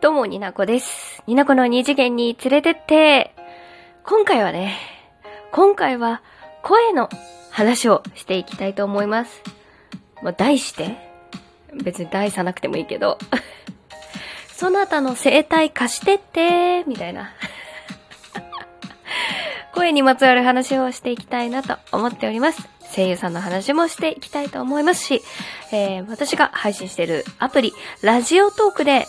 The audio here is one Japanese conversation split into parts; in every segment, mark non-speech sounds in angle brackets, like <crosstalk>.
どうも、になこです。になこの二次元に連れてって、今回はね、今回は声の話をしていきたいと思います。まあ、題して、別に題さなくてもいいけど、そなたの声帯貸してって、みたいな。声にまつわる話をしていきたいなと思っております。声優さんの話もしていきたいと思いますし、えー、私が配信しているアプリ、ラジオトークで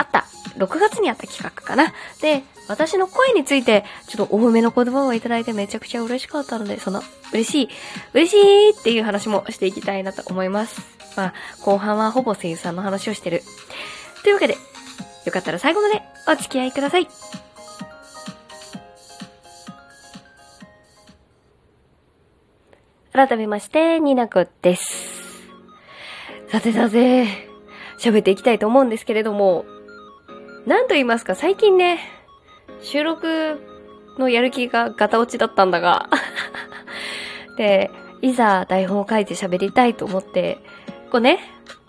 あった、6月にあった企画かな。で、私の声について、ちょっと多めの言葉をいただいてめちゃくちゃ嬉しかったので、その、嬉しい、嬉しいっていう話もしていきたいなと思います。まあ、後半はほぼ声優さんの話をしてる。というわけで、よかったら最後までお付き合いください。改めまして、ニナコです。さてさて、喋っていきたいと思うんですけれども、なんと言いますか、最近ね、収録のやる気がガタ落ちだったんだが、<laughs> で、いざ台本を書いて喋りたいと思って、こうね、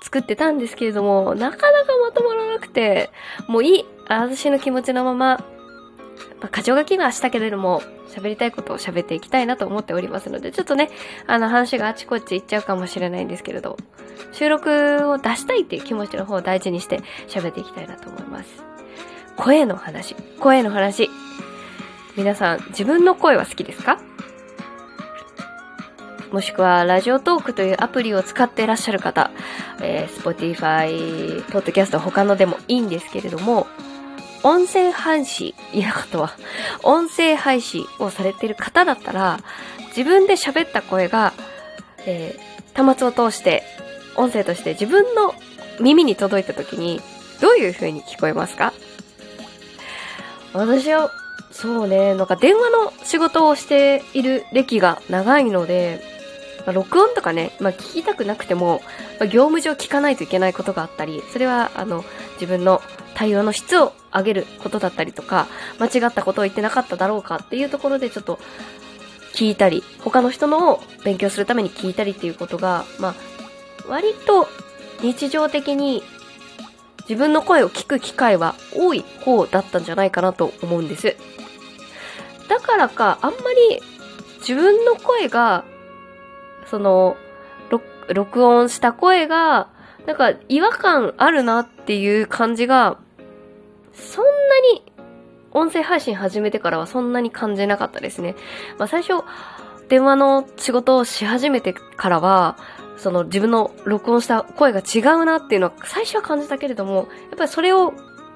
作ってたんですけれども、なかなかまとまらなくて、もういい、私の気持ちのまま、まあ、箇条書きはしたけれども、喋りたいことを喋っていきたいなと思っておりますので、ちょっとね、あの話があちこち行っちゃうかもしれないんですけれど、収録を出したいっていう気持ちの方を大事にして喋っていきたいなと思います。声の話、声の話。皆さん、自分の声は好きですか？もしくは、ラジオトークというアプリを使っていらっしゃる方、えー、Spotify、Podcast 他のでもいいんですけれども、音声配信、いやことは、音声配信をされている方だったら、自分で喋った声が、えー、端末を通して、音声として自分の耳に届いた時に、どういう風に聞こえますか？私は、そうね、なんか電話の仕事をしている歴が長いので、まあ、録音とかね、まあ、聞きたくなくても、まあ、業務上聞かないといけないことがあったり、それは、あの、自分の対応の質を上げることだったりとか、間違ったことを言ってなかっただろうかっていうところでちょっと聞いたり、他の人のを勉強するために聞いたりっていうことが、まあ、割と日常的に自分の声を聞く機会は多い方だったんじゃないかなと思うんです。だからか、あんまり自分の声が、その、録音した声が、なんか違和感あるなっていう感じが、そんなに、音声配信始めてからはそんなに感じなかったですね。まあ最初、電話の仕事をし始めてからは、その自分の録音した声が違うなっていうのは最初は感じたけれども、やっぱりそれを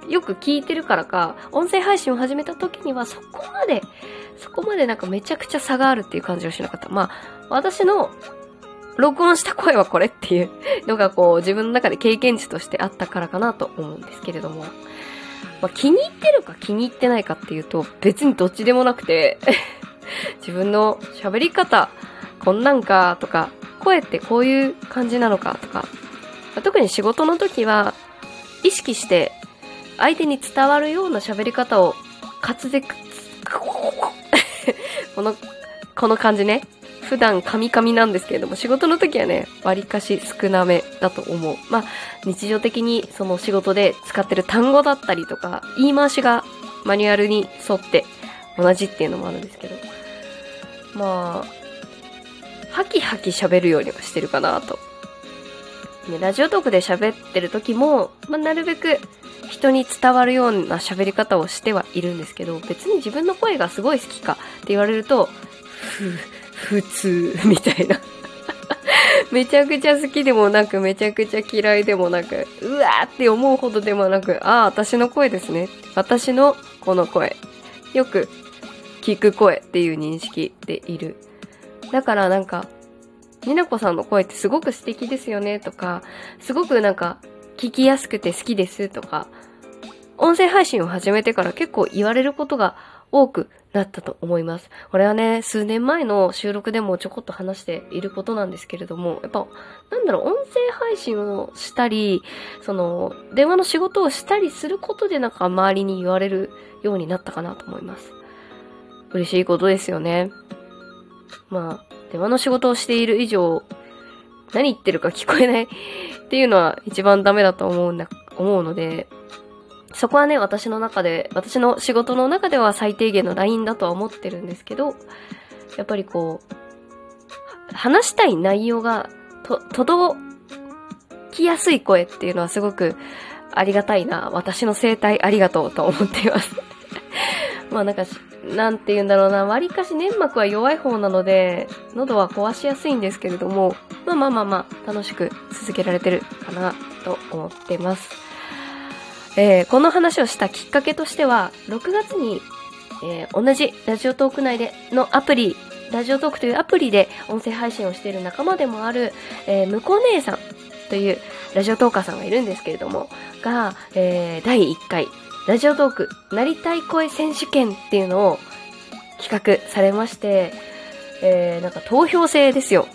よく聞いてるからか、音声配信を始めた時にはそこまで、そこまでなんかめちゃくちゃ差があるっていう感じはしなかった。まあ、私の録音した声はこれっていうのがこう自分の中で経験値としてあったからかなと思うんですけれども、まあ、気に入ってるか気に入ってないかっていうと別にどっちでもなくて。<laughs> 自分の喋り方こんなんかとか声ってこういう感じなのかとか、まあ、特に仕事の時は意識して相手に伝わるような喋り方を滑舌 <laughs> このこの感じね。普段カミカミなんですけれども、仕事の時はね、割かし少なめだと思う。まあ、日常的にその仕事で使ってる単語だったりとか、言い回しがマニュアルに沿って同じっていうのもあるんですけど、まあ、ハキハキ喋るようにはしてるかなと。ね、ラジオトークで喋ってる時も、まあ、なるべく人に伝わるような喋り方をしてはいるんですけど、別に自分の声がすごい好きかって言われると、ふぅ、普通、みたいな。<laughs> めちゃくちゃ好きでもなく、めちゃくちゃ嫌いでもなく、うわーって思うほどでもなく、ああ、私の声ですね。私のこの声。よく聞く声っていう認識でいる。だからなんか、になこさんの声ってすごく素敵ですよねとか、すごくなんか聞きやすくて好きですとか、音声配信を始めてから結構言われることが多くなったと思います。これはね、数年前の収録でもちょこっと話していることなんですけれども、やっぱ、なんだろう、音声配信をしたり、その、電話の仕事をしたりすることでなんか周りに言われるようになったかなと思います。嬉しいことですよね。まあ、電話の仕事をしている以上、何言ってるか聞こえないっていうのは一番ダメだと思うんだ、思うので、そこはね、私の中で、私の仕事の中では最低限のラインだとは思ってるんですけど、やっぱりこう、話したい内容が、と、届きやすい声っていうのはすごくありがたいな。私の生態ありがとうと思っています。<laughs> まあなんか、なんて言うんだろうな。割かし粘膜は弱い方なので、喉は壊しやすいんですけれども、まあまあまあまあ、楽しく続けられてるかなと思ってます。えー、この話をしたきっかけとしては、6月に、えー、同じラジオトーク内でのアプリ、ラジオトークというアプリで音声配信をしている仲間でもある、えー、向こう姉さんというラジオトーカーさんがいるんですけれども、が、えー、第1回、ラジオトーク、なりたい声選手権っていうのを企画されまして、えー、なんか投票制ですよ。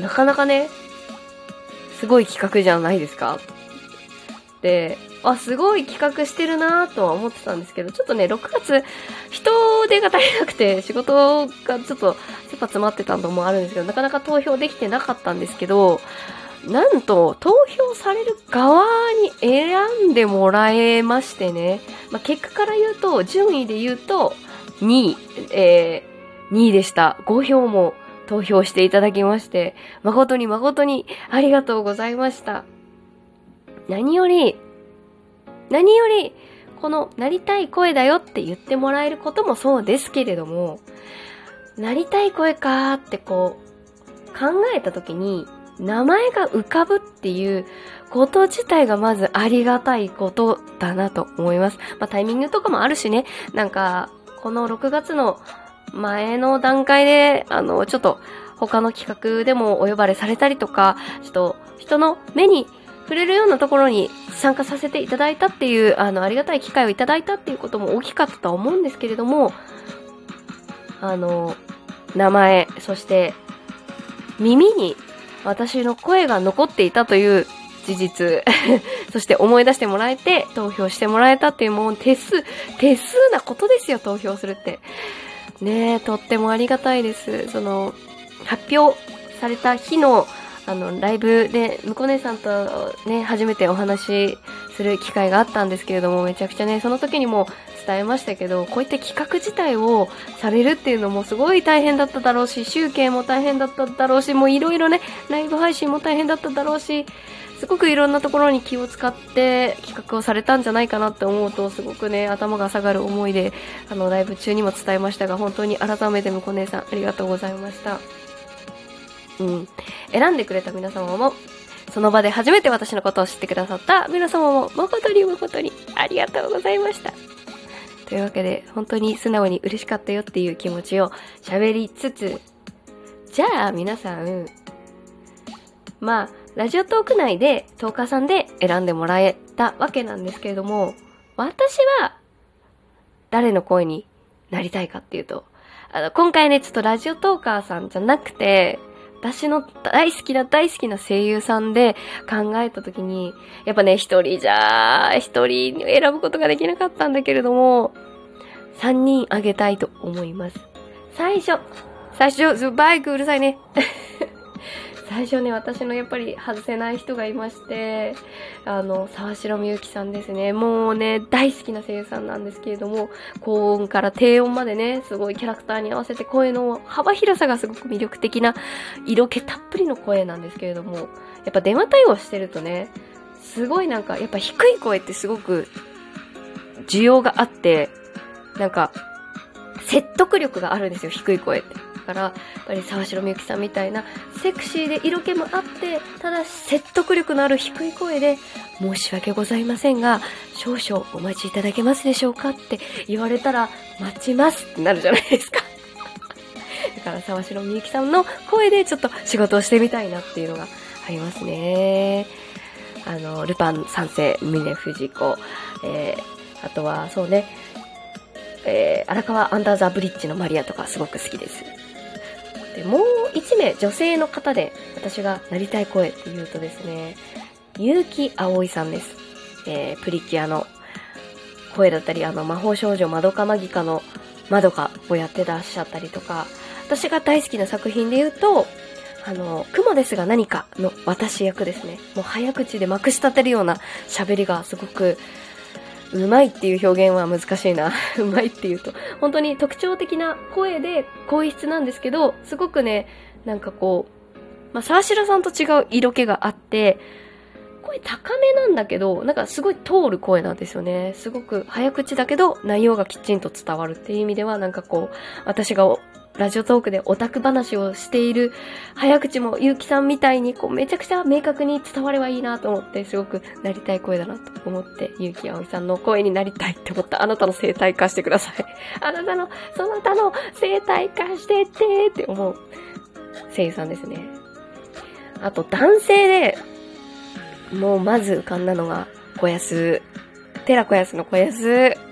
なかなかね、すごい企画じゃないですか、あ、すごい企画してるなとは思ってたんですけど、ちょっとね、6月、人手が足りなくて、仕事がちょっと、切羽詰まってたのもあるんですけど、なかなか投票できてなかったんですけど、なんと、投票される側に選んでもらえましてね。まあ、結果から言うと、順位で言うと、2位、えー、2位でした。5票も投票していただきまして、誠に誠にありがとうございました。何より、何より、このなりたい声だよって言ってもらえることもそうですけれども、なりたい声かーってこう、考えた時に、名前が浮かぶっていうこと自体がまずありがたいことだなと思います。まあタイミングとかもあるしね、なんか、この6月の前の段階で、あの、ちょっと他の企画でもお呼ばれされたりとか、ちょっと人の目に触れるようなところに参加させていただいたっていう、あの、ありがたい機会をいただいたっていうことも大きかったとは思うんですけれども、あの、名前、そして耳に私の声が残っていたという事実 <laughs> そして思い出してもらえて投票してもらえたっていうもう手数、手数なことですよ、投票するって。ねえ、とってもありがたいです。その、発表された日の、あの、ライブで、向こう姉さんとね、初めてお話しする機会があったんですけれども、めちゃくちゃね、その時にも伝えましたけど、こういった企画自体をされるっていうのもすごい大変だっただろうし、集計も大変だっただろうし、もういろいろね、ライブ配信も大変だっただろうし、すごくいろんなところに気を使って企画をされたんじゃないかなって思うと、すごくね、頭が下がる思いで、あの、ライブ中にも伝えましたが、本当に改めて向こう姉さん、ありがとうございました。うん。選んでくれた皆様も、その場で初めて私のことを知ってくださった皆様も誠に誠にありがとうございました。というわけで、本当に素直に嬉しかったよっていう気持ちを喋りつつ、じゃあ皆さん、まあ、ラジオトーク内でトーカーさんで選んでもらえたわけなんですけれども、私は誰の声になりたいかっていうと、あの、今回ね、ちょっとラジオトーカーさんじゃなくて、私の大好きな大好きな声優さんで考えた時に、やっぱね、一人じゃ、一人選ぶことができなかったんだけれども、三人あげたいと思います。最初、最初、バイクうるさいね。最初ね、私のやっぱり外せない人がいまして、あの、沢城みゆきさんですね。もうね、大好きな声優さんなんですけれども、高音から低音までね、すごいキャラクターに合わせて声の幅広さがすごく魅力的な、色気たっぷりの声なんですけれども、やっぱ電話対応してるとね、すごいなんか、やっぱ低い声ってすごく需要があって、なんか、説得力があるんですよ、低い声って。から、やっぱり沢城みゆきさんみたいな、セクシーで色気もあって、ただ説得力のある低い声で、申し訳ございませんが、少々お待ちいただけますでしょうかって言われたら、待ちますってなるじゃないですか。<laughs> だから沢城みゆきさんの声でちょっと仕事をしてみたいなっていうのがありますね。あの、ルパン三世、峰藤子、えー、あとは、そうね、えー、荒川アンダーザブリッジのマリアとかすごく好きです。で、もう一名女性の方で私がなりたい声って言うとですね、結城葵さんです。えー、プリキュアの声だったり、あの、魔法少女まどかマギカのまどかをやってらっしゃったりとか、私が大好きな作品で言うと、あの、雲ですが何かの私役ですね。もう早口でまくし立てるような喋りがすごくうまいっていう表現は難しいな。<laughs> うまいっていうと。本当に特徴的な声で、声質なんですけど、すごくね、なんかこう、まあ、沢城さんと違う色気があって、声高めなんだけど、なんかすごい通る声なんですよね。すごく早口だけど、内容がきちんと伝わるっていう意味では、なんかこう、私がラジオトークでオタク話をしている早口もゆうきさんみたいにこうめちゃくちゃ明確に伝わればいいなと思ってすごくなりたい声だなと思ってゆうきあおいさんの声になりたいって思ったあなたの生態化してください。<laughs> あなたの、そなたの生態化してってって思う声優さんですね。あと男性でもうまず浮かんだのが小安。寺小安の小安。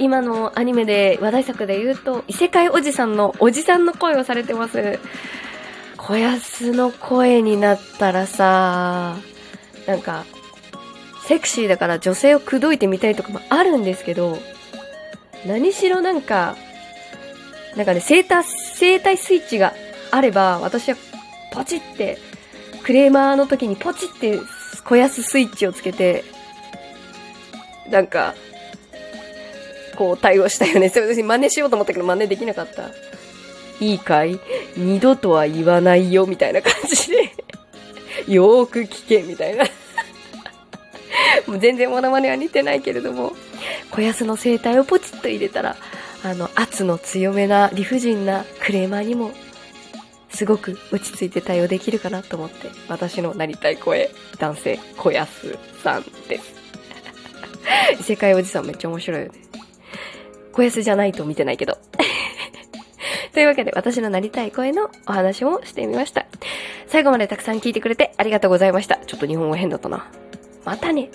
今のアニメで話題作で言うと、異世界おじさんのおじさんの声をされてます。小安の声になったらさ、なんか、セクシーだから女性を口説いてみたいとかもあるんですけど、何しろなんか、なんかね、生体、生体スイッチがあれば、私はポチって、クレーマーの時にポチって小安スイッチをつけて、なんか、こう対応したよね。すいません、真似しようと思ったけど真似できなかった。いいかい？二度とは言わないよ、みたいな感じで <laughs> よーく聞け、みたいな <laughs> もう全然モノマネは似てないけれども、小安の声帯をポチッと入れたら、あの、圧の強めな理不尽なクレーマーにも、すごく落ち着いて対応できるかなと思って、私のなりたい声、男性、小安さんです。<laughs> 異世界おじさんめっちゃ面白いよね。小安じゃないと見てないけど。<laughs> というわけで、私のなりたい声のお話もしてみました。最後までたくさん聞いてくれてありがとうございました。ちょっと日本語変だったな。またね。